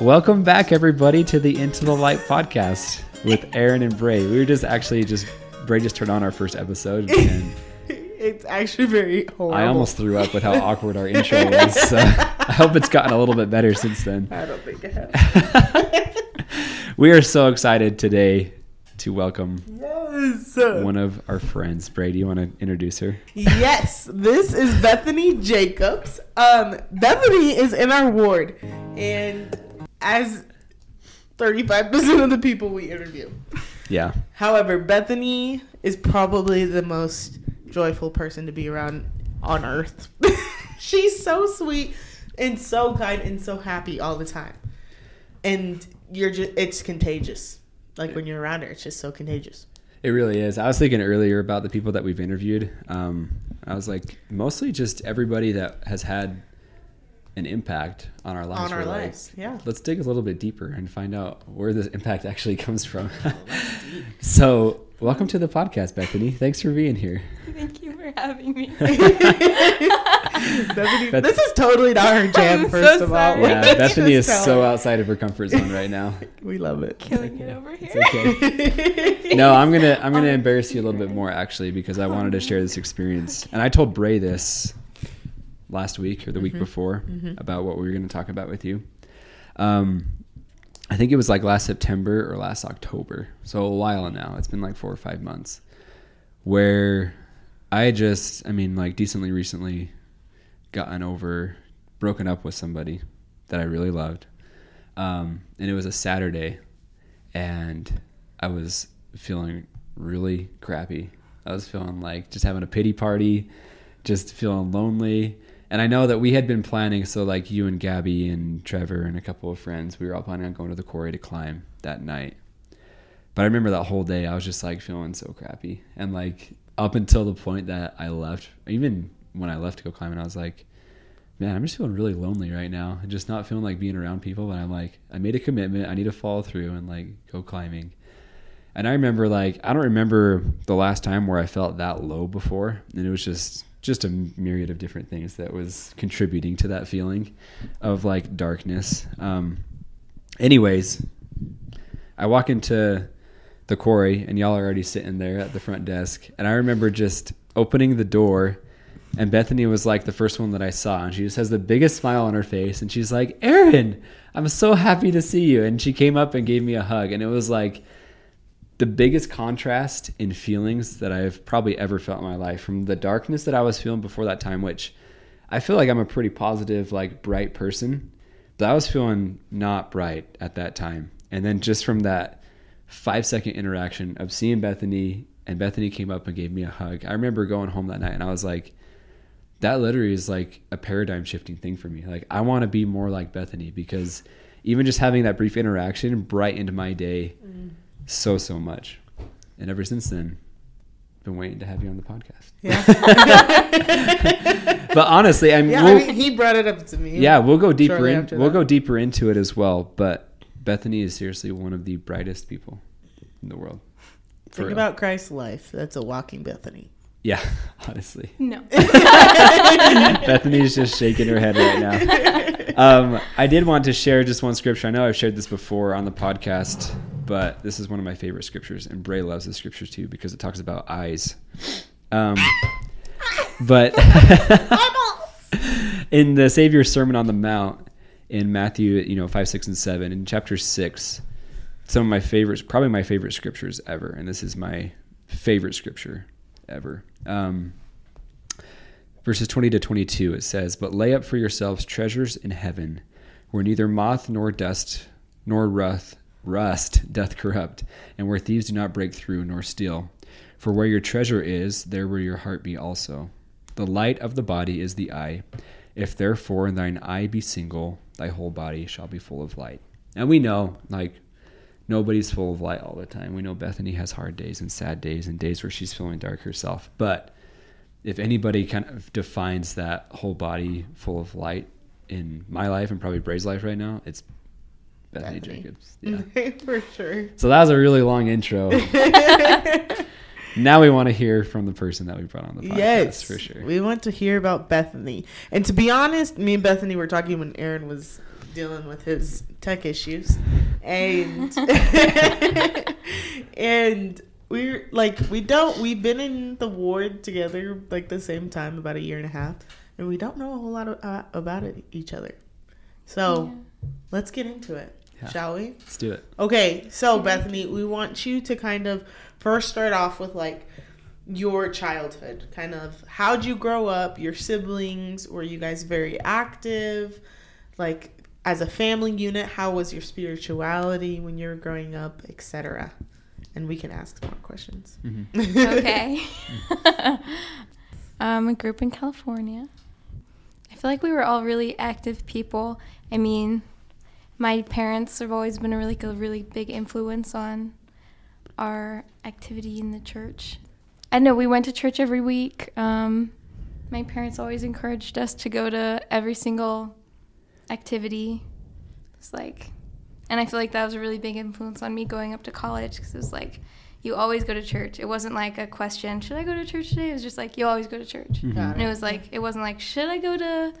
Welcome back, everybody, to the Into the Light podcast with Aaron and Bray. We were just actually just Bray just turned on our first episode, and It's actually very horrible. I almost threw up with how awkward our intro was. So I hope it's gotten a little bit better since then. I don't think I have. We are so excited today to welcome yes. one of our friends. Bray, do you want to introduce her? yes. This is Bethany Jacobs. Um, Bethany is in our ward, and as thirty-five percent of the people we interview. Yeah, However, Bethany is probably the most joyful person to be around on earth. She's so sweet and so kind and so happy all the time. And you're just it's contagious. Like when you're around her, it's just so contagious. It really is. I was thinking earlier about the people that we've interviewed. Um, I was like, mostly just everybody that has had an impact on our lives. on our We're like, lives. Yeah. let's dig a little bit deeper and find out where this impact actually comes from. so, welcome to the podcast, Bethany. Thanks for being here. Thank you for having me. Bethany, Beth- this is totally not her jam, I'm first so of all. sorry. Yeah, Bethany is so her. outside of her comfort zone right now. We love it. Killing it over here. It's okay. No, I'm gonna I'm gonna embarrass you a little bit more actually because I wanted to share this experience, and I told Bray this last week or the week before about what we were going to talk about with you. Um, I think it was like last September or last October, so a while now. It's been like four or five months, where I just, I mean, like decently recently gotten over, broken up with somebody that I really loved, um, and it was a Saturday, and I was feeling really crappy. I was feeling like just having a pity party, just feeling lonely. And I know that we had been planning, so like you and Gabby and Trevor and a couple of friends, we were all planning on going to the quarry to climb that night. But I remember that whole day, I was just like feeling so crappy. And like up until the point that I left, even when I left to go climbing, I was like, man, I'm just feeling really lonely right now. and just not feeling like being around people. But I'm like, I made a commitment. I need to follow through and like go climbing. And I remember like I don't remember the last time where I felt that low before, and it was just just a myriad of different things that was contributing to that feeling of like darkness. Um, anyways, I walk into the quarry, and y'all are already sitting there at the front desk, and I remember just opening the door. And Bethany was like the first one that I saw, and she just has the biggest smile on her face, and she's like, "Aaron, I'm so happy to see you." And she came up and gave me a hug, and it was like the biggest contrast in feelings that I've probably ever felt in my life from the darkness that I was feeling before that time, which I feel like I'm a pretty positive, like bright person, but I was feeling not bright at that time. And then just from that five second interaction of seeing Bethany and Bethany came up and gave me a hug, I remember going home that night and I was like, that literally is like a paradigm shifting thing for me. Like I want to be more like Bethany because even just having that brief interaction brightened my day mm. So so much. And ever since then, been waiting to have you on the podcast. Yeah. But honestly, I'm yeah, we'll, I mean, he brought it up to me. yeah, we'll go deeper Shortly in we'll that. go deeper into it as well, but Bethany is seriously one of the brightest people in the world. Think real. about Christ's life. That's a walking Bethany. yeah, honestly. No. Bethany's just shaking her head right now. Um, I did want to share just one scripture. I know I've shared this before on the podcast, but this is one of my favorite scriptures, and Bray loves this scripture too because it talks about eyes. Um, but in the Savior's Sermon on the Mount in Matthew, you know, five, six, and seven, in chapter six, some of my favorites, probably my favorite scriptures ever, and this is my favorite scripture ever. Um, verses 20 to 22 it says but lay up for yourselves treasures in heaven where neither moth nor dust nor rust rust doth corrupt and where thieves do not break through nor steal. For where your treasure is there will your heart be also. The light of the body is the eye. If therefore thine eye be single thy whole body shall be full of light. And we know like nobody's full of light all the time. We know bethany has hard days and sad days and days where she's feeling dark herself. But if anybody kind of defines that whole body full of light in my life and probably Bray's life right now, it's Bethany, Bethany. Jacobs. Yeah. For sure. so that was a really long intro. now we want to hear from the person that we brought on the podcast yes, for sure. We want to hear about Bethany. And to be honest, me and Bethany were talking when Aaron was dealing with his tech issues, and and we're like we don't we've been in the ward together like the same time about a year and a half, and we don't know a whole lot of, uh, about it each other. So let's get into it, Yeah. shall we? Let's do it. Okay, so Bethany, we want you to kind of first start off with like your childhood. Kind of how'd you grow up, your siblings, were you guys very active? Like as a family unit, how was your spirituality when you were growing up, etc. And we can ask more questions. okay. um, I grew up in California. I feel like we were all really active people. I mean, my parents have always been a really, a really big influence on our activity in the church. I know we went to church every week. Um, my parents always encouraged us to go to every single activity. It's like, and I feel like that was a really big influence on me going up to college because it was like, you always go to church. It wasn't like a question, should I go to church today? It was just like, you always go to church. Got And it was like, it wasn't like, should I go to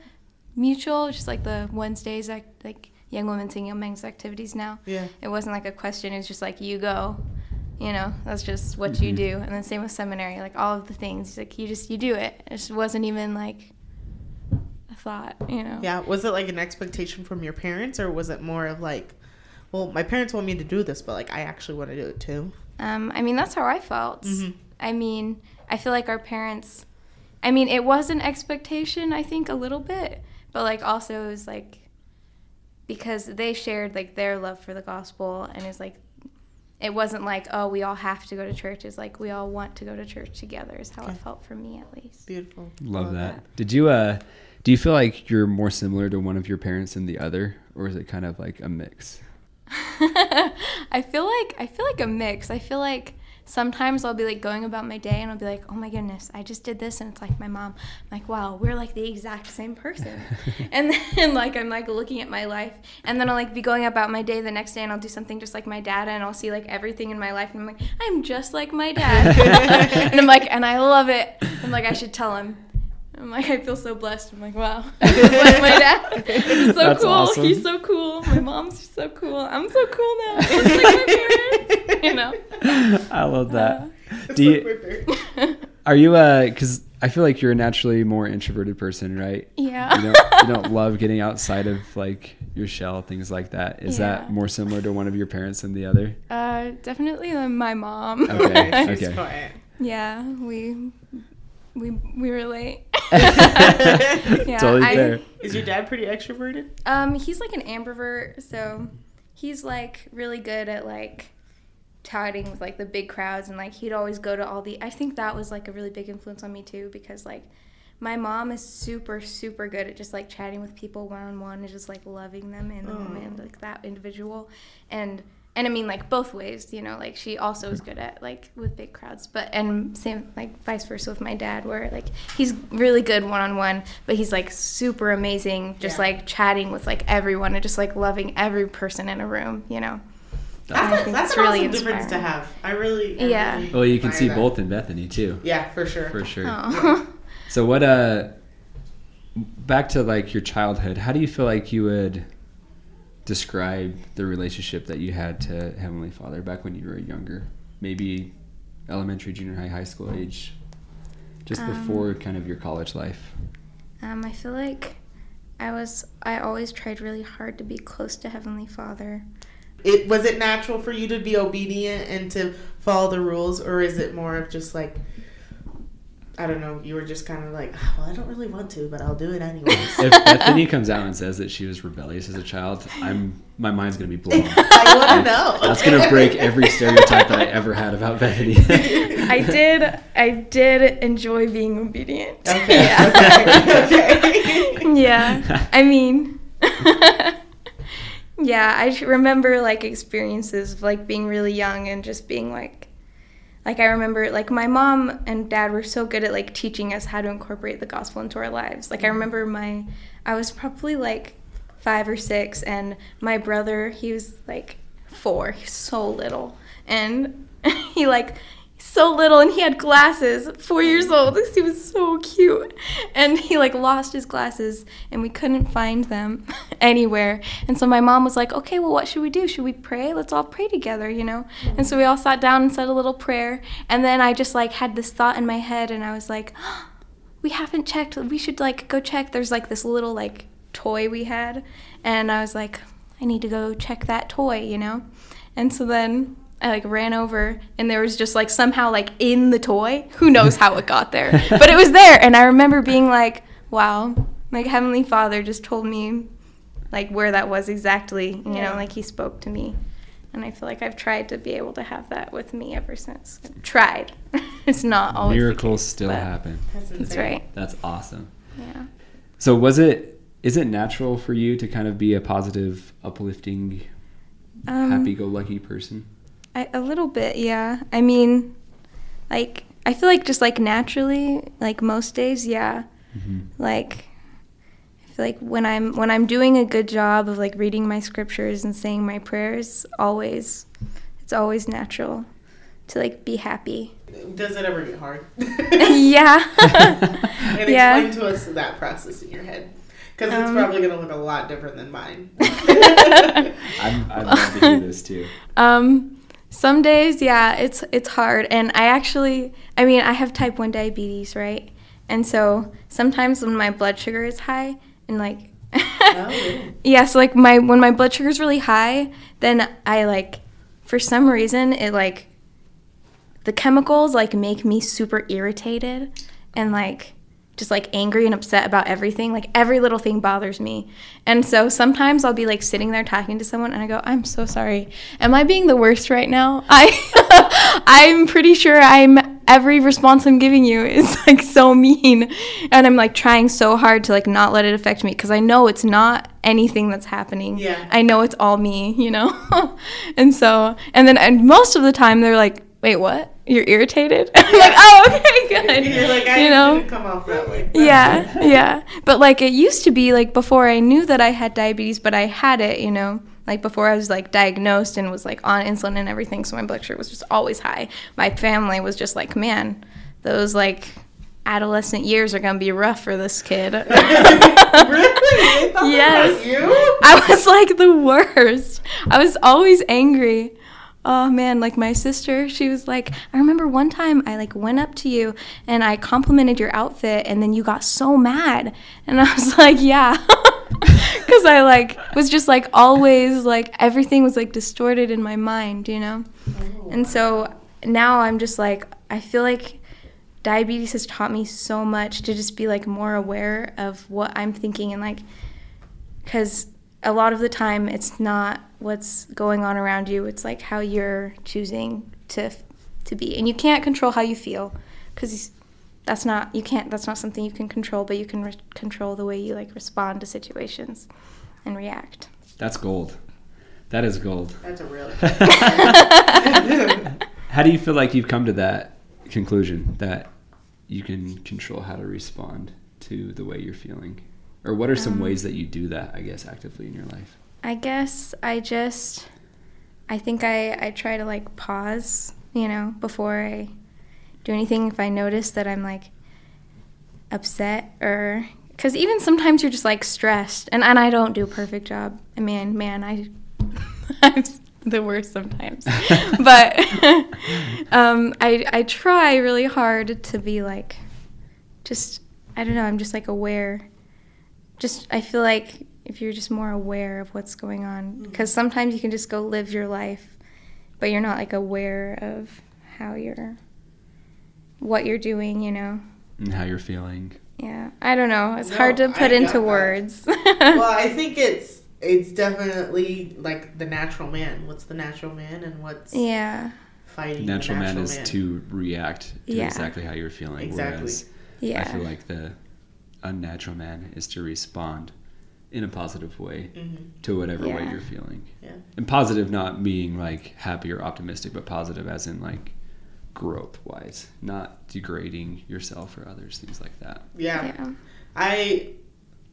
mutual? Just like the Wednesdays, like young women sing young men's activities now. Yeah. It wasn't like a question. It was just like, you go. You know, that's just what you Mhm. do. And then same with seminary, like all of the things, like you just, you do it. It just wasn't even like a thought, you know? Yeah. Was it like an expectation from your parents or was it more of like well, my parents want me to do this, but like I actually want to do it too. Um, I mean, that's how I felt. Mhm. I mean, I feel like our parents, I mean, it was an expectation, I think, a little bit, but like also it was like because they shared like their love for the gospel and it's like, it wasn't like, oh, we all have to go to church. It's like we all want to go to church together, is how Okay. it felt for me at least. Beautiful. Love, that. Did you uh do you feel like you're more similar to one of your parents than the other or is it kind of like a mix? I feel like I feel like a mix. I feel like sometimes I'll be like going about my day and I'll be like, oh my goodness, I just did this and it's like my mom. I'm like, wow, we're like the exact same person. and then like I'm like looking at my life and then I'll like be going about my day the next day and I'll do something just like my dad and I'll see like everything in my life and I'm like, I'm just like my dad. and I'm like, and I love it. I'm like, I should tell him. I'm like, I feel so blessed. I'm like, wow, just like my dad. He's so That's cool. awesome. He's so cool. My mom's so cool. I'm so cool now. Just like my parents. You know. I love that. That's Do like you my are you uh cuz I feel like you're a naturally more introverted person, right? Yeah. You don't you don't love getting outside of like your shell, things like that. Is Yeah. that more similar to one of your parents than the other? Uh, definitely uh, my mom. Okay, She's okay. quiet. yeah, we we we relate. totally I- fair. Is your dad pretty extroverted? Um, he's like an ambivert, so he's like really good at like touting with like the big crowds and like he'd always go to all the I think that was like a really big influence on me too because like my mom is super super good at just like chatting with people one on one and just like loving them in the Aw. moment like that individual and and I mean like both ways you know like she also is good at like with big crowds but and same like vice versa with my dad where like he's really good one on one but he's like super amazing just Yeah. like chatting with like everyone and just like loving every person in a room you know That's, a, that's an really awesome difference to have. I really. I Yeah. really Well, you can see that. both in Bethany too. Yeah, for sure. For sure. Oh. So what uh back to like your childhood, how do you feel like you would describe the relationship that you had to Heavenly Father back when you were younger? Maybe elementary, junior high, high school age. Just Um, before kind of your college life. Um, I feel like I was I always tried really hard to be close to Heavenly Father. It was it natural for you to be obedient and to follow the rules, or is it more of just like, I don't know, you were just kind of like, "Ah, well, I don't really want to, but I'll do it anyway. If Bethany comes out and says that she was rebellious as a child, I'm my mind's gonna be blown. I want to know. That's gonna break every stereotype that I ever had about Bethany. I did I did enjoy being obedient. Okay. yeah. Okay. okay. yeah. I mean Yeah, I remember like experiences of like being really young and just being like like I remember like my mom and dad were so good at like teaching us how to incorporate the gospel into our lives. Like I mm-hmm. remember my I was probably like 5 or 6 and my brother, he was like 4. He was so little. And he like so little and he had glasses, four years old. He was so cute. And he like lost his glasses and we couldn't find them anywhere. And so my mom was like, okay, well, what should we do? Should we pray? Let's all pray together, you know? And so we all sat down and said a little prayer. And then I just like had this thought in my head and I was like, oh, we haven't checked. We should like go check. There's like this little like toy we had. And I was like, I need to go check that toy, you know? And so then I like ran over and there was just like somehow like in the toy. Who knows how it got there? but it was there and I remember being like, wow, like Heavenly Father just told me like where that was exactly, you Yeah. know, like he spoke to me. And I feel like I've tried to be able to have that with me ever since. Tried. it's not always the Miracles case, still happen. That's That's right. That's awesome. Yeah. So was it is it natural for you to kind of be a positive, uplifting, Um, happy-go-lucky person? I, a little bit, yeah. I mean, like I feel like just like naturally, like most days, yeah. hmm Like I feel like when I'm when I'm doing a good job of like reading my scriptures and saying my prayers, always it's always natural to like be happy. Does it ever get hard? yeah. And Yeah. explain to us that process in your head. Because it's Um, probably going to look a lot different than mine. I'm, I'd love to hear this too. Um, some days, yeah, it's it's hard, and I actually, I mean, I have type one diabetes, right? And so sometimes when my blood sugar is high, and like, oh, really? yeah, so like my when my blood sugar is really high, then I like, for some reason, it like, the chemicals like make me super irritated, and like. Just like angry and upset about everything. Like every little thing bothers me. And so sometimes I'll be like sitting there talking to someone and I go, I'm so sorry. Am I being the worst right now? I I'm pretty sure I'm every response I'm giving you is like so mean. And I'm like trying so hard to like not let it affect me because I know it's not anything that's happening. Yeah. I know it's all me, you know? and so and then and most of the time they're like, Wait, what? You're irritated? I'm like, oh okay, good. You're like, I you know? didn't come off that way. yeah, yeah. But like it used to be like before I knew that I had diabetes, but I had it, you know, like before I was like diagnosed and was like on insulin and everything, so my blood sugar was just always high. My family was just like, man, those like adolescent years are gonna be rough for this kid. really? They thought that Yes. you? I was like the worst. I was always angry. Oh man, like my sister, she was like, I remember one time I like went up to you and I complimented your outfit and then you got so mad. And I was like, yeah. Cuz I like was just like always like everything was like distorted in my mind, you know? And so now I'm just like I feel like diabetes has taught me so much to just be like more aware of what I'm thinking and like because a lot of the time it's not what's going on around you it's like how you're choosing to to be and you can't control how you feel because that's not you can't that's not something you can control but you can re- control the way you like respond to situations and react That's gold. That is gold. That's a really. How do you feel like you've come to that conclusion that you can control how to respond to the way you're feeling? Or what are some Um, ways that you do that, I guess, actively in your life? I guess I just I think I I try to like pause, you know, before I do anything if I notice that I'm like upset or cuz even sometimes you're just like stressed and and I don't do a perfect job. I mean, man, I I'm the worst sometimes. but um I I try really hard to be like just I don't know, I'm just like aware just I feel like if you're just more aware of what's going on mm-hmm. because sometimes you can just go live your life but you're not like aware of how you're what you're doing, you know. And how you're feeling? Yeah. I don't know. It's No, hard to put got into words. well, I think it's it's definitely like the natural man. What's the natural man and what's yeah. fighting Natural, the man natural is to react to Yeah. exactly how you're feeling. Exactly. Whereas Yeah. I feel like the unnatural man is to respond in a positive way Mhm. to whatever way you're feeling. Yeah. And positive not being like happy or optimistic, but positive as in like growth wise, not degrading yourself or others, things like that. Yeah. yeah. I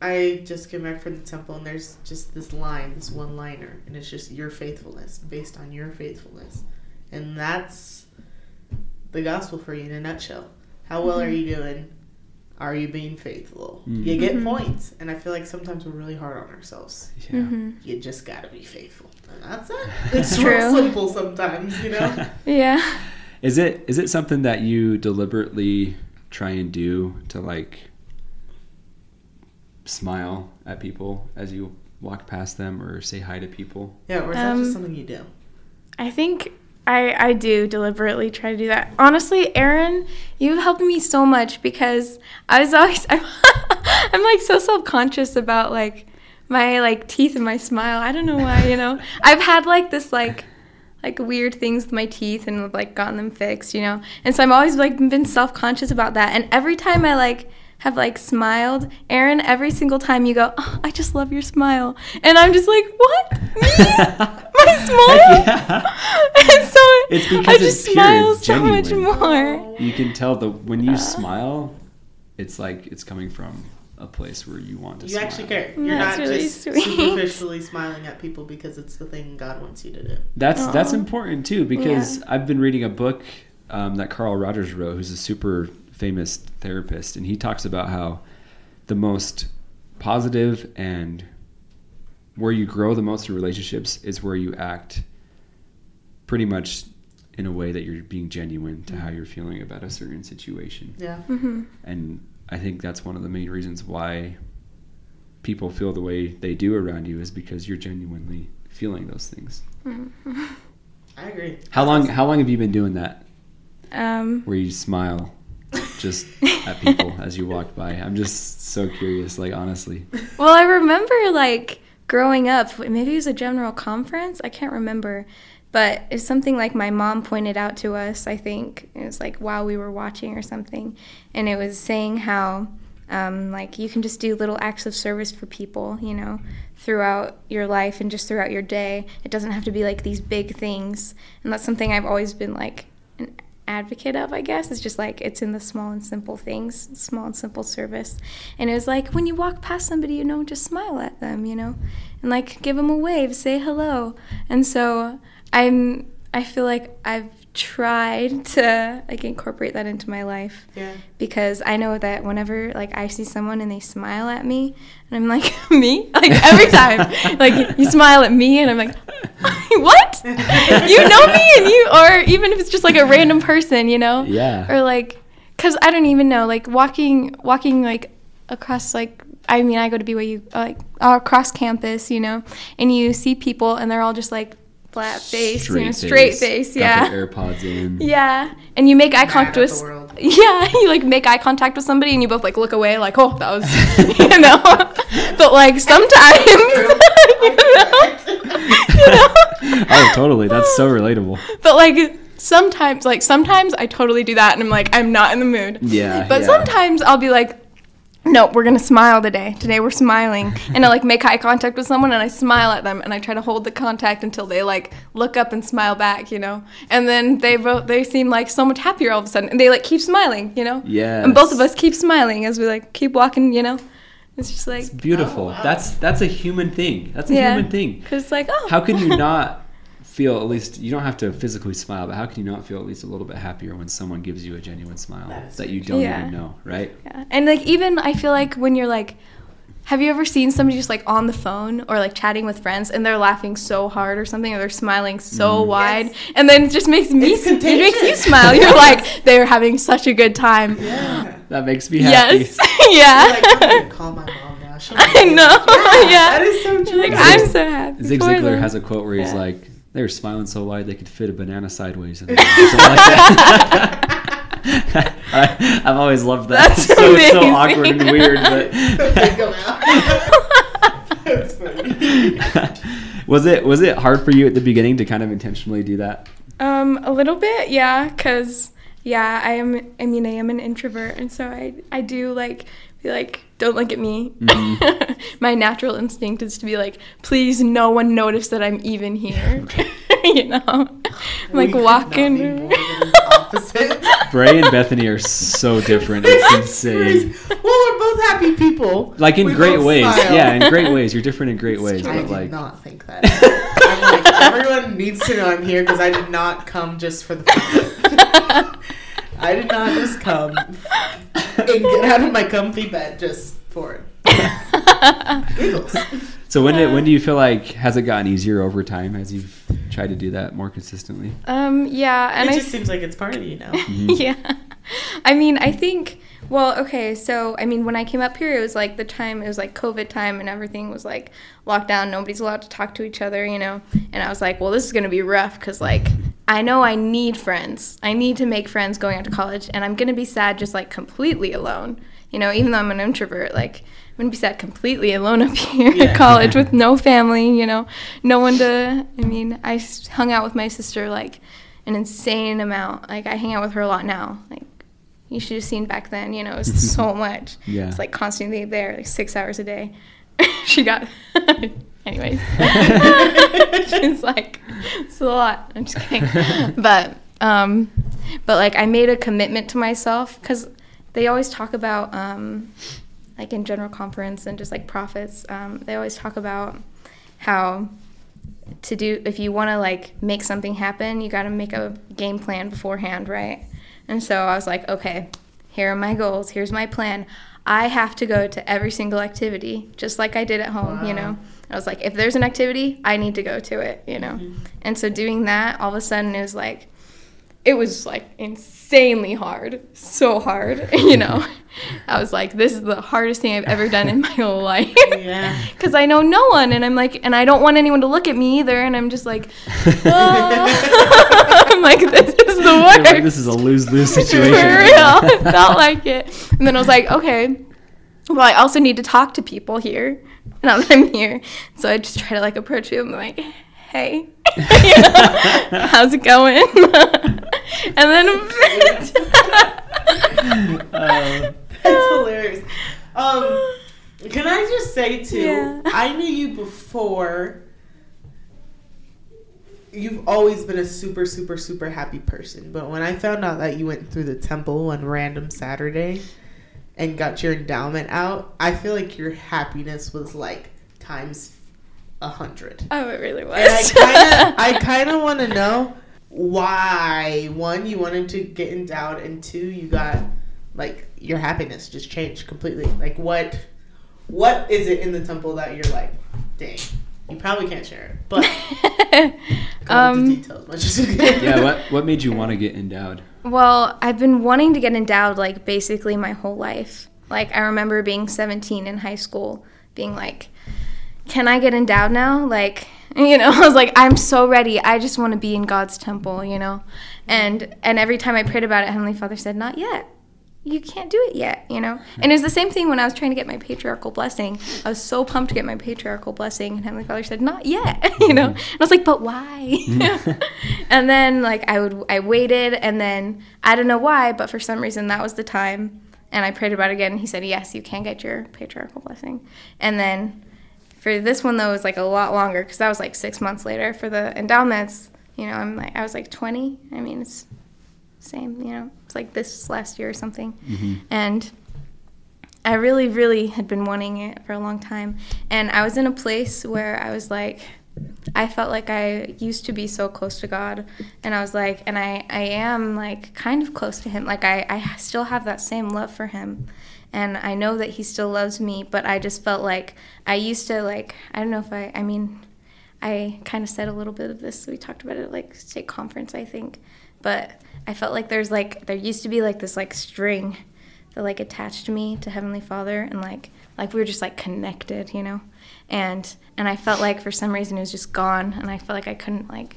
I just came back from the temple and there's just this line, this one liner, and it's just your faithfulness, based on your faithfulness. And that's the gospel for you in a nutshell. How well are Mm-hmm. you doing? Are you being faithful? Mm. You get points, and I feel like sometimes we're really hard on ourselves. Yeah. Mhm. You just gotta be faithful, and that's it. It's True. real simple sometimes, you know. Yeah. Is it is it something that you deliberately try and do to like smile at people as you walk past them or say hi to people? Yeah, or is that Um, just something you do? I think I I do deliberately try to do that. Honestly, Aaron, you've helped me so much because I was always I'm, I'm like so self-conscious about like my like teeth and my smile. I don't know why, you know. I've had like this like like weird things with my teeth and like gotten them fixed, you know. And so I'm always like been self-conscious about that. And every time I like have like smiled, Aaron, every single time you go, oh, I just love your smile. And I'm just like, what? Me? My smile? Yeah. and so It's because I it's just pure, smile it's so much more. You can tell the when you Uh. smile, it's like it's coming from a place where you want to You smile. actually care. You're That's not really just sweet. superficially smiling at people because it's the thing God wants you to do. That's that's important too because Yeah. I've been reading a book um, that Carl Rogers wrote, who's a super famous therapist, and he talks about how the most positive and where you grow the most in relationships is where you act pretty much in a way that you're being genuine to how you're feeling about a certain situation. Yeah. hmm And I think that's one of the main reasons why people feel the way they do around you is because you're genuinely feeling those things. I agree. How long how long have you been doing that? Um, Where you smile just at people as you walk by? I'm just so curious, like honestly. well, I remember like growing up, maybe it was a general conference. I can't remember. But it's something like my mom pointed out to us, I think. It was like while we were watching or something. And it was saying how, um, like, you can just do little acts of service for people, you know, throughout your life and just throughout your day. It doesn't have to be like these big things. And that's something I've always been like advocate of, I guess. It's just like it's in the small and simple things, small and simple service. And it was like when you walk past somebody, you know, just smile at them, you know, and like give them a wave, say hello. And so I'm, I feel like I've tried to like incorporate that into my life. Yeah. because I know that whenever like I see someone and they smile at me and I'm like me? Like every time. Like you smile at me and I'm like what? You know me and you? Or even if it's just like a random person you know? Yeah. or like because I don't even know like walking walking like across like I mean I go to BYU uh, like across campus you know and you see people and they're all just like flat face you know straight face Got yeah their AirPods in. yeah, and you make eye contact with. the world. Yeah, you like make eye contact with somebody, and you both like look away, like, oh, that was, you know. but like sometimes, you know, you know. Oh, totally. That's so relatable. But like sometimes, like sometimes I totally do that, and I'm like, I'm not in the mood. Yeah. But yeah. sometimes I'll be like, no, we're gonna smile today. Today we're smiling, and I like make eye contact with someone, and I smile at them, and I try to hold the contact until they like look up and smile back, you know. And then they both they seem like so much happier all of a sudden, and they like keep smiling, you know. Yeah. And both of us keep smiling as we like keep walking, you know. It's just like It's beautiful. Oh, wow. That's that's a human thing. That's a Yeah. human thing. because like oh How can you not feel at least you don't have to physically smile, but how can you not feel at least a little bit happier when someone gives you a genuine smile That is that you don't Yeah. even know, right? Yeah. And like even I feel like when you're like have you ever seen somebody just like on the phone or like chatting with friends and they're laughing so hard or something or they're smiling so Mhm. wide Yes. and then it just makes me It's it makes you smile. You're like they're having such a good time. Yeah. That makes me happy. Yes. You're like, I'm yeah. call my mom now. I know. Yeah. That is so true. Like I'm so happy. Zig for Ziglar has a quote where he's Yeah. like, "They were smiling so wide they could fit a banana sideways." In them," or something like that. I, I've always loved that. That's It's so, it's so awkward and weird, They go out. but That's funny. was it was it hard for you at the beginning to kind of intentionally do that? Um, a little bit, yeah, cause yeah, I am. I mean, I am an introvert, and so I I do like be like, don't look at me. Mhm. My natural instinct is to be like, please, no one notice that I'm even here. you know, I'm We like could not be walking. more than the opposite. Bray and Bethany are so different. It's insane. crazy. Well, we're both happy people. Like in We great ways. smile. Yeah, in great ways. You're different in great ways, I but did like not think that. I'm like, everyone needs to know I'm here because I did not come just for the. I did not just come and get out of my comfy bed just for giggles. So when did, when do you feel like has it gotten easier over time as you've tried to do that more consistently? Um, yeah, and it I just seems like it's part of you now. yeah. I mean, I think, well, okay, so, I mean, when I came up here, it was like the time, it was like COVID time and everything was like locked down. Nobody's allowed to talk to each other, you know? And I was like, well, this is going to be rough because, like, I know I need friends. I need to make friends going out to college, and I'm going to be sad just like completely alone. You know, even though I'm an introvert, like, I'm going to be sad completely alone up here Yeah. at college with no family, you know, no one to, I mean, I hung out with my sister like an insane amount. Like, I hang out with her a lot now. Like, you should have seen back then, you know, it was so much. Yeah. It's like constantly there, like six hours a day. she got, anyways. She's like, it's a lot. I'm just kidding. But, um, but like I made a commitment to myself because they always talk about, um, like in general conference and just like prophets, um, they always talk about how to do if you want to like make something happen, you got to make a game plan beforehand, right? And so I was like, okay, here are my goals. Here's my plan. I have to go to every single activity, just like I did at home, you know. I was like, if there's an activity, I need to go to it, you know. And so doing that, all of a sudden, it was like, it was like insanely hard, so hard, you know. I was like, this is the hardest thing I've ever done in my whole life. Yeah. Because I know no one, and I'm like, and I don't want anyone to look at me either, and I'm just like, "Ah." I'm like, this is the You're worst. like, this is a lose lose situation. For situation. real, it felt like it. And then I was like, okay, well, I also need to talk to people here now that I'm here. So I just try to like approach you and be like, hey, You know, how's it going? and then. Uh, That's hilarious. Um, can I just say too? Yeah. I knew you before. You've always been a super, super, super happy person, but when I found out that you went through the temple on random Saturday and got your endowment out, I feel like your happiness was like times a hundred. Oh, it really was. And I kind of, I kind of want to know why one you wanted to get endowed, and two you got like your happiness just changed completely. Like what, what is it in the temple that you're like, dang, you probably can't share it, but go um, into detail as much as you can. yeah. What what made you want to get endowed? Well, I've been wanting to get endowed like basically my whole life. Like I remember being 17 in high school, being like, "Can I get endowed now?" Like, you know, I was like, "I'm so ready. I just want to be in God's temple," you know. And and every time I prayed about it, Heavenly Father said, "Not yet. You can't do it yet," you know. And it was the same thing when I was trying to get my patriarchal blessing. I was so pumped to get my patriarchal blessing, and Heavenly Father said, "Not yet," you know. Mm-hmm. And I was like, "But why?" and then like I would I waited and then I don't know why, but for some reason that was the time and I prayed about it again and he said, Yes, you can get your patriarchal blessing. And then for this one though it was like a lot longer because that was like six months later. For the endowments, you know, I'm like I was like twenty. I mean it's same, you know. It's like this last year or something. Mm-hmm. And I really, really had been wanting it for a long time. And I was in a place where I was like, I felt like I used to be so close to God. And I was like, and I, I am like kind of close to Him. Like, I, I still have that same love for Him. And I know that He still loves me, but I just felt like I used to, like, I don't know if I, I mean, I kind of said a little bit of this. We talked about it at like stake conference, I think. But I felt like there's like, there used to be like this like string that like attached me to Heavenly Father and like like we were just like connected, you know. And and I felt like for some reason it was just gone and I felt like I couldn't like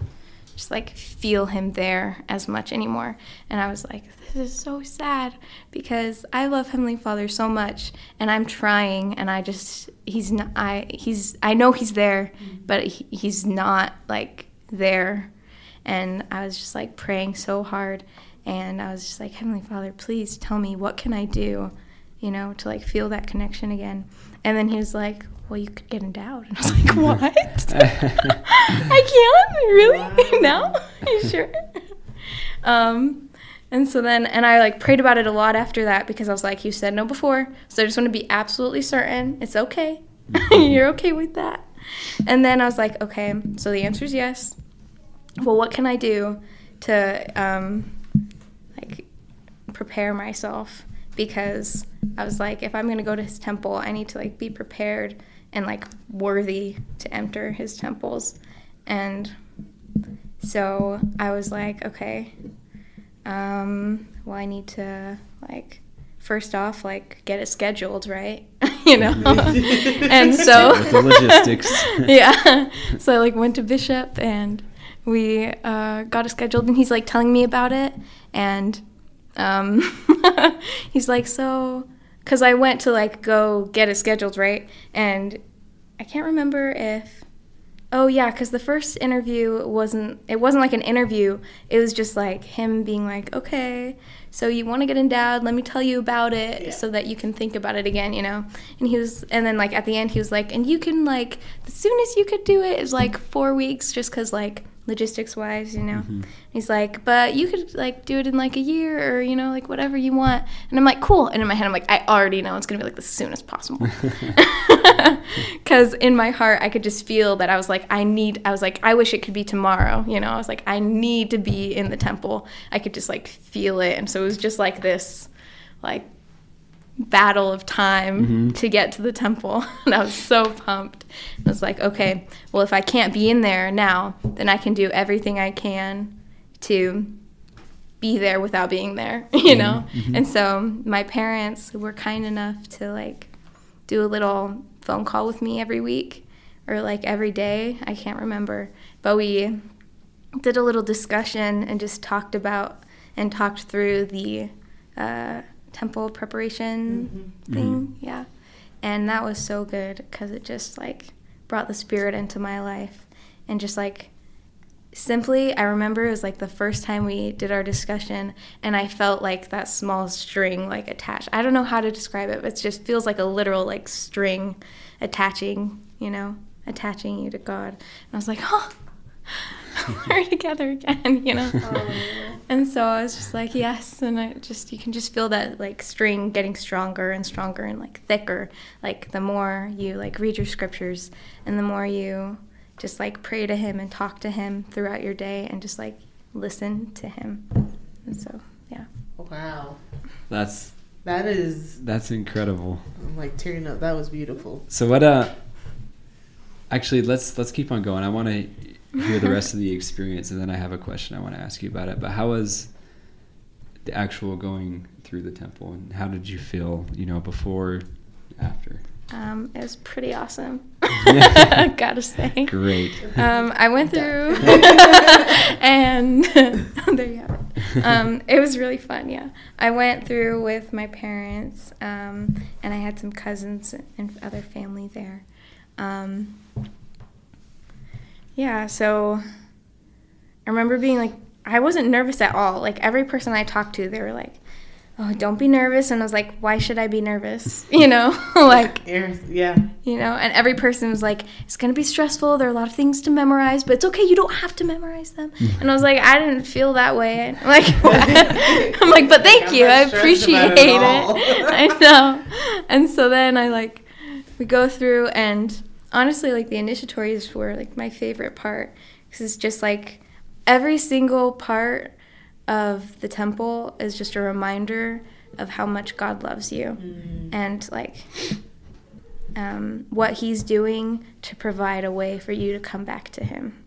just like feel him there as much anymore. And I was like, this is so sad because I love Heavenly Father so much and I'm trying and I just he's not I he's I know he's there, mm-hmm. but he, he's not like there. And I was just like praying so hard and I was just like, Heavenly Father, please tell me what can I do, you know, to like feel that connection again. And then he was like, Well, you could get endowed. And I was like, What? I can't? Really? Wow. now? you sure? Um and so then and I like prayed about it a lot after that because I was like, You said no before. So I just want to be absolutely certain. It's okay. You're okay with that. And then I was like, Okay, so the answer is yes. Well, what can I do to um like prepare myself? Because I was like, if I'm gonna go to his temple, I need to like be prepared and like worthy to enter his temples. And so I was like, okay, um, well, I need to like first off like get it scheduled right? You know? And so the logistics. Yeah. So i like went to bishop and we uh, got it scheduled and he's like telling me about it and um, he's like so because i went to like go get it scheduled right? And i can't remember if oh yeah because the first interview wasn't it wasn't like an interview. It was just like him being like okay so you want to get endowed let me tell you about it Yeah. so that you can think about it again you know? And he was and then like at the end he was like and you can like the soonest you could do it is like four weeks just because like logistics wise you know? Mm-hmm. He's like but you could like do it in like a year or you know like whatever you want. And i'm like cool. And in my head i'm like i already know it's gonna be like the soonest possible. Because in my heart i could just feel that i was like i need i was like i wish it could be tomorrow you know? I was like i need to be in the temple. I could just like feel it. And so it was just like this like battle of time mm-hmm. to get to the temple. And i was so pumped. I was like okay well if i can't be in there now then i can do everything i can to be there without being there you know? Mm-hmm. Mm-hmm. And so my parents were kind enough to like do a little phone call with me every week or like every day. I can't remember. But we did a little discussion and just talked about and talked through the uh, temple preparation mm-hmm. thing? Mm-hmm. Yeah. And that was so good because it just like brought the spirit into my life. And just like simply i remember it was like the first time we did our discussion and i felt like that small string like attached. I don't know how to describe it but it just feels like a literal like string attaching you know attaching you to god. And i was like oh we're together again you know? And so i was just like yes and i just you can just feel that like string getting stronger and stronger and like thicker. Like the more you like read your scriptures and the more you just like pray to him and talk to him throughout your day and just like listen to him. And so yeah. Wow. that's That is that's incredible. I'm like tearing up. That was beautiful. so what uh actually let's let's keep on going. I want to hear the rest of the experience and then i have a question i want to ask you about it but how was the actual going through the temple and how did you feel you know before after um, it was pretty awesome gotta say great um, I went through, and there you have it. Um, it was really fun. Yeah, I went through with my parents, um, and I had some cousins and other family there. Um, yeah, so I remember being like, I wasn't nervous at all. Like every person I talked to, they were like, "Oh, don't be nervous," and I was like, "Why should I be nervous?" You know, like Yeah. you know? And every person was like it's going to be stressful. There are a lot of things to memorize but it's okay. You don't have to memorize them. And i was like i didn't feel that way. I'm like i'm like but thank I'm you. i appreciate it. it i know. And so then i like we go through and honestly like the initiatories were like my favorite part. Because it's just like every single part of the temple is just a reminder of how much god loves you. And like um, what he's doing to provide a way for you to come back to him.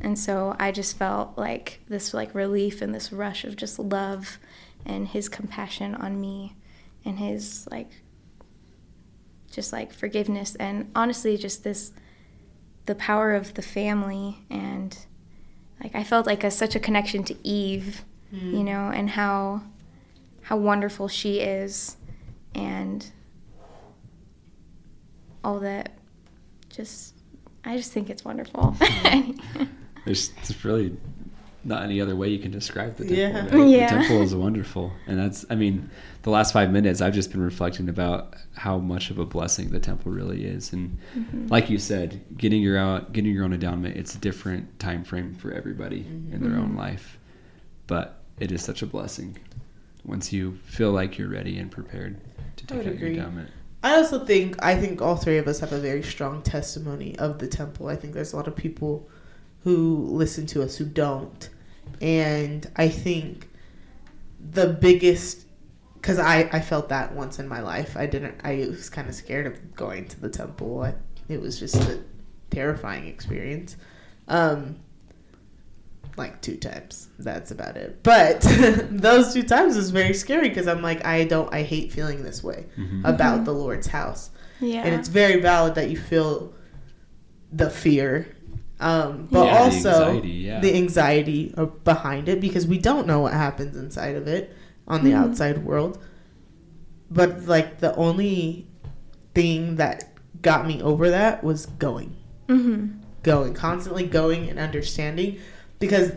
And so i just felt like this like relief and this rush of just love and his compassion on me and his like just like forgiveness and honestly just this the power of the family and like i felt like a, such a connection to eve mm. you know and how how wonderful she is and all that. Just i just think it's wonderful. Mm. There's, there's really not any other way you can describe the temple. Yeah. right? Yeah. The temple is wonderful, and that's. I mean, the last five minutes, I've just been reflecting about how much of a blessing the temple really is, and Mm-hmm. like you said, getting your out, getting your own endowment, it's a different time frame for everybody in their own Mhm. life, but it is such a blessing once you feel like you're ready and prepared to I take would out your endowment. I also think I think all three of us have a very strong testimony of the temple. I think there's a lot of people who listen to us who don't. And I think the biggest because I, I felt that once in my life. I didn't. I was kind of scared of going to the temple. I, it was just a terrifying experience. Um, like two times. That's about it. But those two times was very scary because I'm like, I don't. I hate feeling this way Mhm. about Mhm. the Lord's house, Yeah. and it's very valid that you feel the fear. Um, but Yeah, the also anxiety, yeah. the anxiety behind it because we don't know what happens inside of it on the Mhm. outside world. But like the only thing that got me over that was going, hmm going, constantly going and understanding because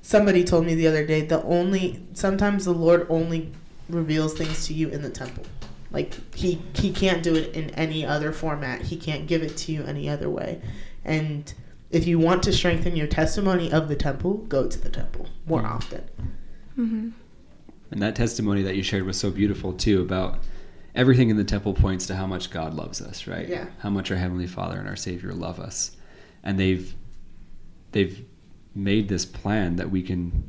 somebody told me the other day the only sometimes the Lord only reveals things to you in the temple. Like he he can't do it in any other format. He can't give it to you any other way. And if you want to strengthen your testimony of the temple, go to the temple more Mm. often. hmm And that testimony that you shared was so beautiful too about everything in the temple points to how much God loves us, right? Yeah. How much our heavenly Father and our Savior love us. And they've they've made this plan that we can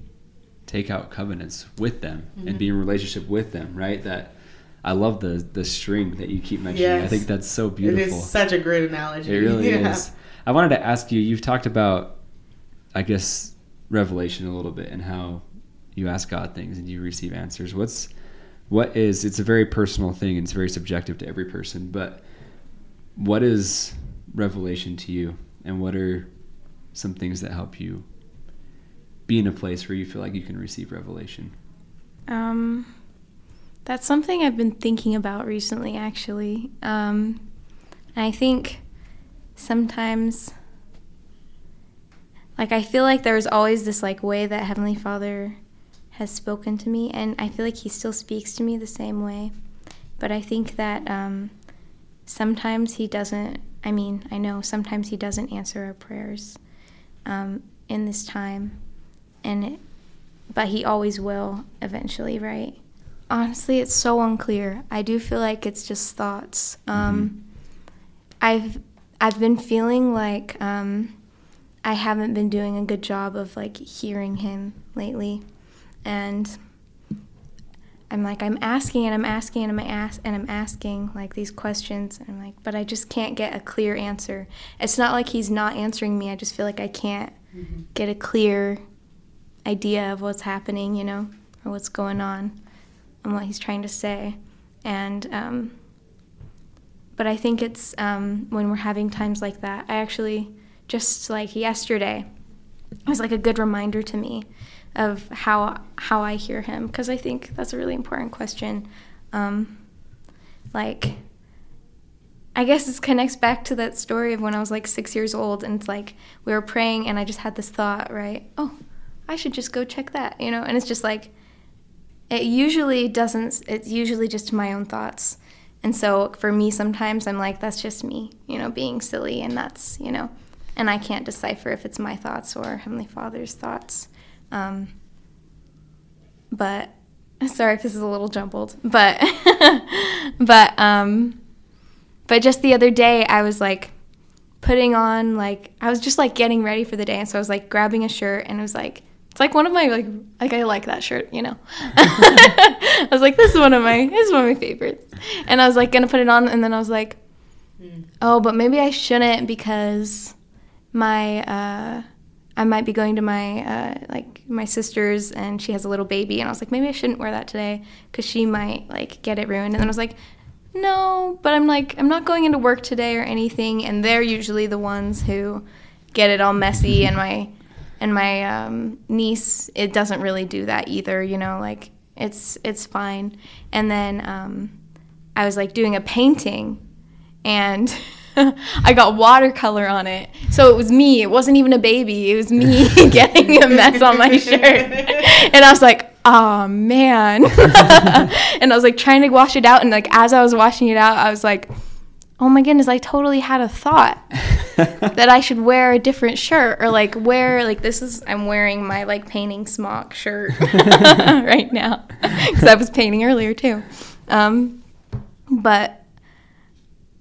take out covenants with them and Mhm. be in relationship with them, right? That I love the the string that you keep mentioning. I think that's so beautiful. is such a great analogy. It really Yeah. is. I wanted to ask you. You've talked about, I guess, revelation a little bit and how you ask God things and you receive answers. What's what is? It's a very personal thing. and It's very subjective to every person. But what is revelation to you, and what are some things that help you be in a place where you feel like you can receive revelation? Um, that's something I've been thinking about recently, actually. Um, I think sometimes, like, I feel like there's always this like way that Heavenly Father has spoken to me, and I feel like He still speaks to me the same way. But I think that um, sometimes He doesn't. I mean, I know sometimes He doesn't answer our prayers um, in this time, and it, but he always will eventually, right? Honestly, it's so unclear. I do feel like it's just thoughts. Um, I've I've been feeling like um, I haven't been doing a good job of like hearing him lately, and I'm like I'm asking and I'm asking and I'm ask and I'm asking like these questions and I'm like, but I just can't get a clear answer. It's not like he's not answering me. I just feel like I can't get a clear idea of what's happening, you know, or what's going on and what he's trying to say. And, um, but I think it's um, when we're having times like that, I actually, just like yesterday, it was like a good reminder to me of how how I hear him because I think that's a really important question. Um, like, I guess this connects back to that story of when I was like six years old and it's like we were praying and I just had this thought, right? Oh, I should just go check that, you know? And it's just like, it usually doesn't, it's usually just my own thoughts. And so for me, sometimes I'm like, that's just me, you know, being silly and that's, you know, and I can't decipher if it's my thoughts or Heavenly Father's thoughts. Um, but sorry if this is a little jumbled, but, but, um, but just the other day, I was like putting on like I was just like getting ready for the day, and so I was like grabbing a shirt, and it was like it's like one of my like like I like that shirt, you know. I was like, this is one of my this is one of my favorites, and I was like gonna put it on, and then I was like, oh, but maybe I shouldn't because my uh, I might be going to my uh, like my sister's, and she has a little baby, and I was like, maybe I shouldn't wear that today because she might like get it ruined, and then I was like no, but I'm like, I'm not going into work today or anything, and they're usually the ones who get it all messy, and my and my um, niece, it doesn't really do that either, you know, like it's it's fine. And then um, I was like doing a painting, and I got watercolor on it, so it was me. It wasn't even a baby. It was me getting a mess on my shirt, and I was like, oh man and i was like trying to wash it out and like as i was washing it out i was like oh my goodness i totally had a thought that i should wear a different shirt or like wear like this is i'm wearing my like painting smock shirt right now because i was painting earlier too. Um, but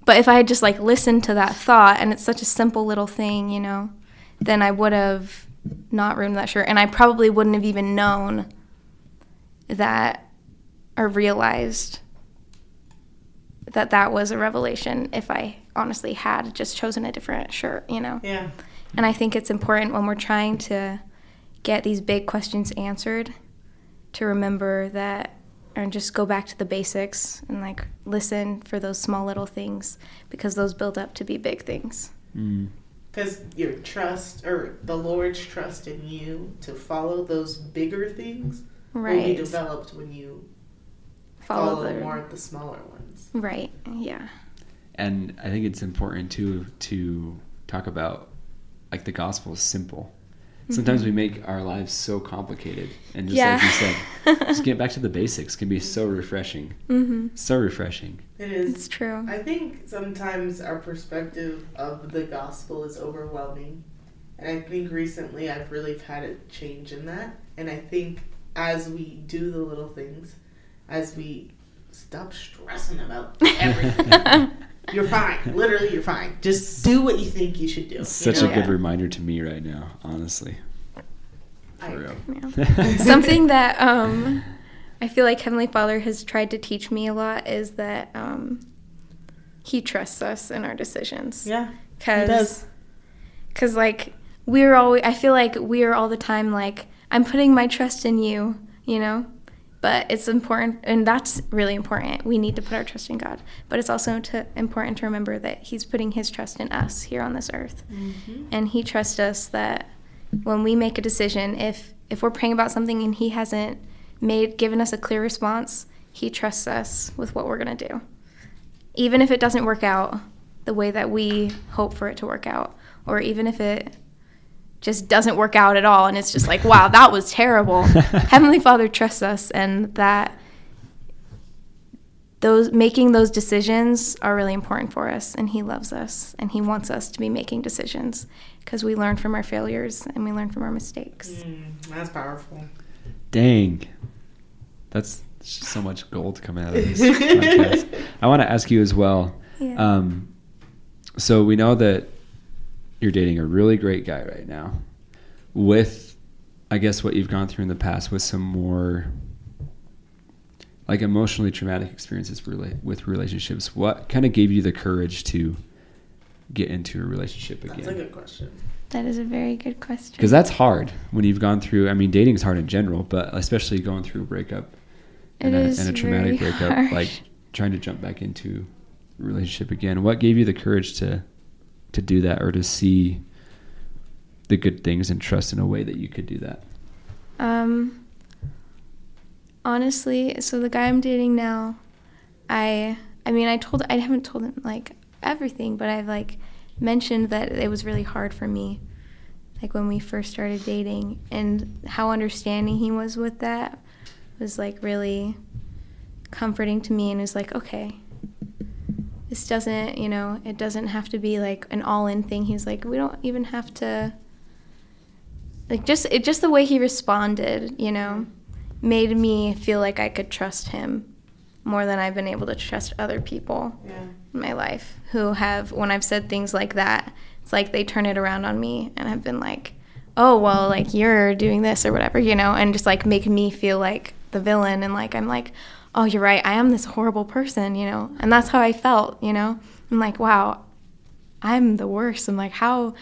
but if i had just like listened to that thought and it's such a simple little thing you know then i would have not ruined that shirt and i probably wouldn't have even known that or realized that that was a revelation if I honestly had just chosen a different shirt, you know? Yeah. And I think it's important when we're trying to get these big questions answered to remember that and just go back to the basics and like listen for those small little things because those build up to be big things. Mm. Because your trust or the Lord's trust in you to follow those bigger things will be developed when you Follow, follow the more of the smaller ones. Right. Yeah. And I think it's important too to talk about like the gospel is simple. Sometimes we make our lives so complicated, and just like you said, just get back to the basics can be so refreshing. hmm So refreshing. It is. It's true. I think sometimes our perspective of the gospel is overwhelming. And I think recently I've really had a change in that. And I think as we do the little things, as we stop stressing about everything, you're fine. Literally, you're fine. Just do what you think you should do. It's you such a know? good reminder to me right now, honestly. For agree. real. Something that um, I feel like Heavenly Father has tried to teach me a lot is that um, He trusts us in our decisions. Yeah. Cause, does. Cause like we're always, I feel like we are all the time like I'm putting my trust in you, you know. But it's important, and that's really important. We need to put our trust in God, but it's also to, important to remember that He's putting His trust in us here on this earth, Mm-hmm. and He trusts us that when we make a decision, if if we're praying about something and He hasn't made given us a clear response, He trusts us with what we're gonna do, even if it doesn't work out the way that we hope for it to work out, or even if it just doesn't work out at all and it's just like, wow, that was terrible. Heavenly Father trusts us and that those making those decisions are really important for us and he loves us and he wants us to be making decisions because we learn from our failures and we learn from our mistakes. Mm, that's powerful. Dang. That's so much gold coming out of this podcast. I want to ask you as well. Yeah. Um, so we know that you're dating a really great guy right now with, I guess, what you've gone through in the past with some more like emotionally traumatic experiences rela- with relationships. What kind of gave you the courage to get into a relationship again? That's a good question. that is a very good question. Because that's hard when you've gone through. I mean, dating is hard in general, but especially going through a breakup It and, a, is and a traumatic very breakup, harsh. like trying to jump back into a relationship again. What gave you the courage to to do that, or to see the good things and trust in a way that you could do that? Um, honestly, so the guy I'm dating now, I, I mean, I told, I haven't told him like everything, but I've like mentioned that it was really hard for me, like when we first started dating, and how understanding he was with that was like really comforting to me, and was like, okay. This doesn't, you know, it doesn't have to be like an all-in thing. He's like, we don't even have to like just it just the way he responded you know made me feel like i could trust him more than i've been able to trust other people Yeah. in my life who have when i've said things like that it's like they turn it around on me and have been like oh well like you're doing this or whatever you know and just like make me feel like the villain and like i'm like oh you're right i am this horrible person you know? And that's how i felt you know? I'm like wow i'm the worst. I'm like how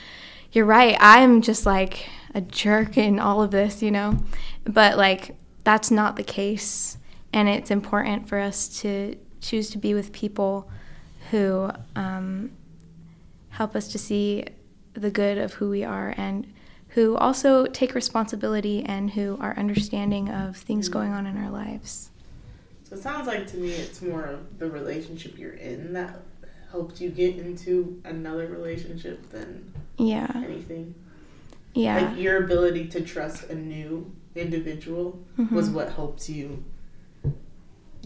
you're right i'm just like a jerk in all of this you know? But like that's not the case. And it's important for us to choose to be with people who um, help us to see the good of who we are and who also take responsibility and who are understanding of things going on in our lives. So it sounds like to me it's more of the relationship you're in that helped you get into another relationship than Yeah. anything. Yeah. Like your ability to trust a new individual was Mhm. what helped you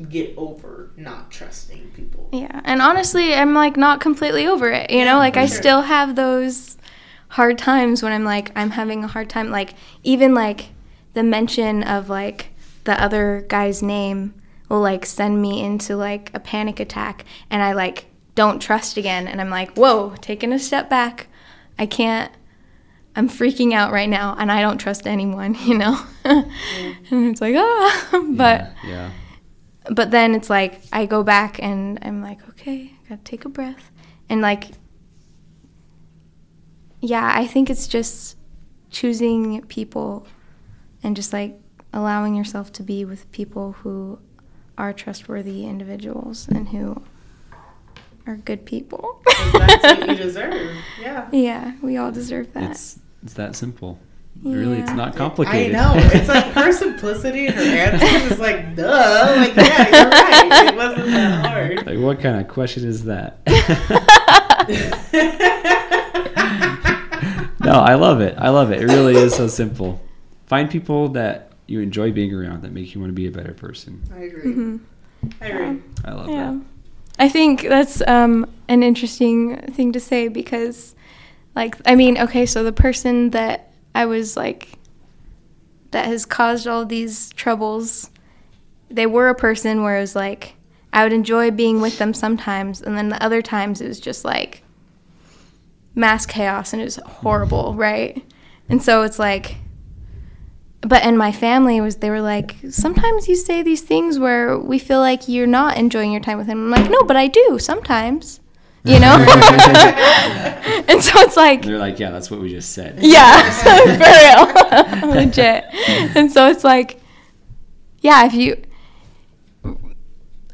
get over not trusting people. Yeah, and honestly, I'm like not completely over it. You know, like for I sure. still have those hard times when I'm like I'm having a hard time. Like even like the mention of like the other guy's name will like send me into like a panic attack, and I like don't trust again, and I'm like, whoa, taking a step back. I can't. I'm freaking out right now and I don't trust anyone, you know? and it's like, ah, but yeah, yeah. but then it's like I go back and I'm like, okay, I gotta take a breath. And like, yeah, I think it's just choosing people and just like allowing yourself to be with people who are trustworthy individuals and who are good people. that's what you deserve. Yeah. yeah, we all deserve that. It's it's that simple. Really, it's not complicated. I know. It's like her simplicity and her answer is like, duh. Like, yeah, you're right. It wasn't that hard. like, what kind of question is that? no, I love it. I love it. It really is so simple. Find people that you enjoy being around that make you want to be a better person. I agree. Mhm. I agree. I love Yeah. that. I think that's um, an interesting thing to say because, like, I mean, okay, so the person that I was like, that has caused all these troubles, they were a person where it was like, I would enjoy being with them sometimes, and then the other times it was just like mass chaos and it was horrible, right? And so it's like, but in my family was they were like sometimes you say these things where we feel like you're not enjoying your time with him. I'm like no but i do sometimes you know? And so it's like They're like, yeah, that's what we just said. yeah for real legit. And so it's like yeah if you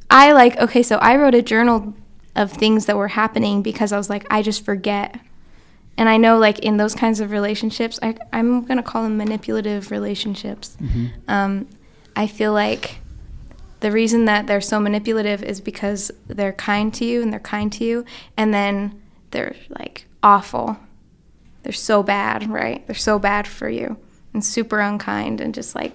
i like okay so i wrote a journal of things that were happening because i was like i just forget and i know like in those kinds of relationships I, i'm going to call them manipulative relationships. Um, i feel like the reason that they're so manipulative is because they're kind to you and they're kind to you and then they're like awful. They're so bad right? They're so bad for you and super unkind and just like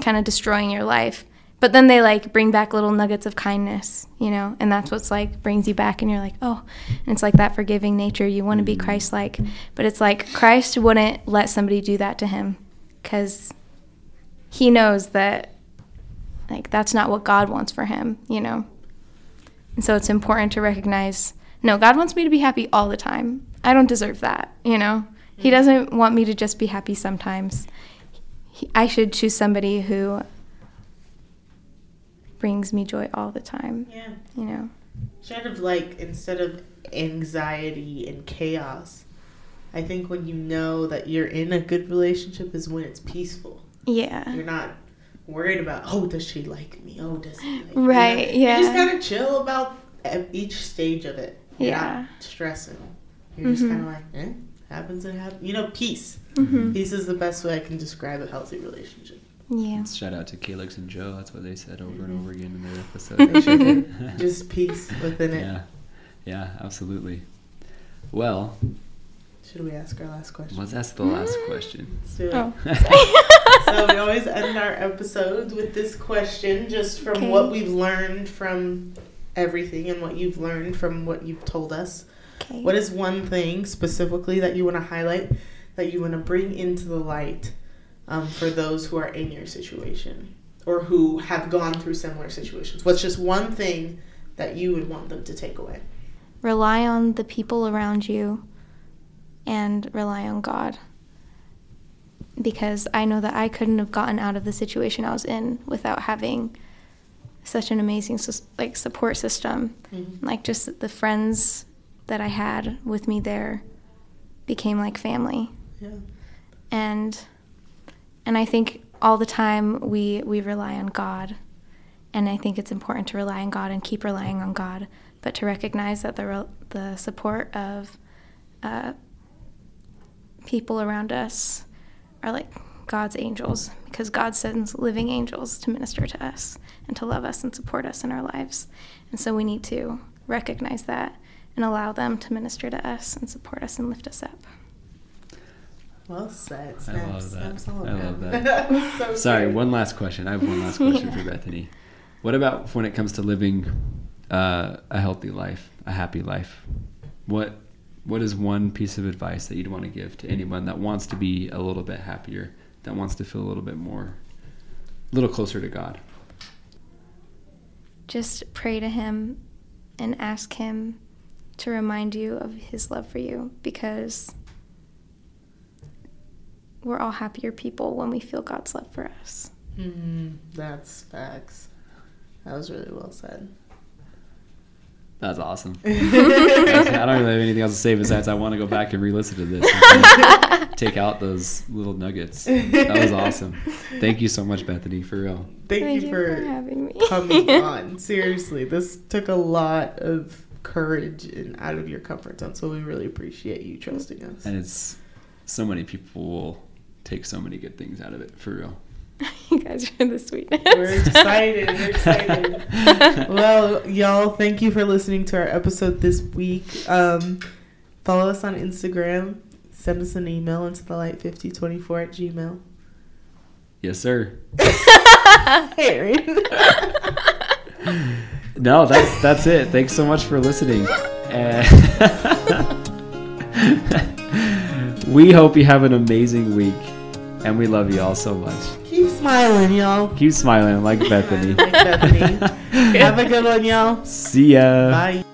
kind of destroying your life but then they like bring back little nuggets of kindness you know? And that's what's like brings you back and you're like oh. And it's like that forgiving nature. You want to be mm-hmm. christ-like. But it's like christ wouldn't let somebody do that to him because he knows that like that's not what god wants for him you know? And so it's important to recognize no god wants me to be happy all the time. I don't deserve that you know? He mm-hmm. doesn't want me to just be happy sometimes. He, i should choose somebody who brings me joy all the time Yeah. you know Kind of like instead of anxiety and chaos, I think when you know that you're in a good relationship is when it's peaceful. yeah You're not worried about, oh, does she like me? Oh, does he like me? Right, You know, You just yeah. kind of chill about each stage of it. You're Yeah. not stressing. You're just Mhm. kind of like, eh, happens and happens. You know, peace. hmm Peace is the best way I can describe a healthy relationship. Yeah Shout out to Calix and Joe. That's what they said over Mm-hmm. and over again in their episode. They sure did. Just peace within it. yeah, yeah, absolutely. Well, Should we ask our last question? let's ask the last question. Let's do it. oh so we always end our episodes with this question, just from Okay. what we've learned from everything and what you've learned from what you've told us. okay What is one thing specifically that you want to highlight that you want to bring into the light um, for those who are in your situation or who have gone through similar situations? What's just one thing that you would want them to take away? rely on the people around you and rely on God. Because I know that I couldn't have gotten out of the situation I was in without having such an amazing like support system. Mm-hmm. Like just the friends that I had with me there became like family. Yeah. And and I think all the time we we rely on God. And I think it's important to rely on God and keep relying on God, but to recognize that the the support of uh, people around us are like God's angels, because God sends living angels to minister to us and to love us and support us in our lives. And so we need to recognize that and allow them to minister to us and support us and lift us up. Well said. I Snaps. love that. Snaps all I love around. that. so Sorry, good. one last question. I have one last question for Bethany. What about when it comes to living uh, a healthy life, a happy life? What what is one piece of advice that you'd want to give to anyone that wants to be a little bit happier, that wants to feel a little bit more, a little closer to God? just pray to him and ask him to remind you of his love for you because we're all happier people when we feel God's love for us. Mm, that's facts. That was really well said. That's awesome. I don't really have anything else to say besides I want to go back and re-listen to this. take out those little nuggets. That was awesome. Thank you so much, Bethany, for real. Thank, you for, having me. coming on. Seriously, this took a lot of courage and out of your comfort zone. So we really appreciate you trusting us. And it's so many people will take so many good things out of it, for real. you guys are the sweetest. We're excited. We're excited. well, y'all, thank you for listening to our episode this week. Um, follow us on Instagram. Send us an email into the light 5024 at gmail. Yes, sir. Aaron. No, that's that's it. Thanks so much for listening. And we hope you have an amazing week. And we love you all so much. Keep smiling, y'all. Keep smiling like Bethany. Like Bethany. Have a good one, y'all. See ya. Bye.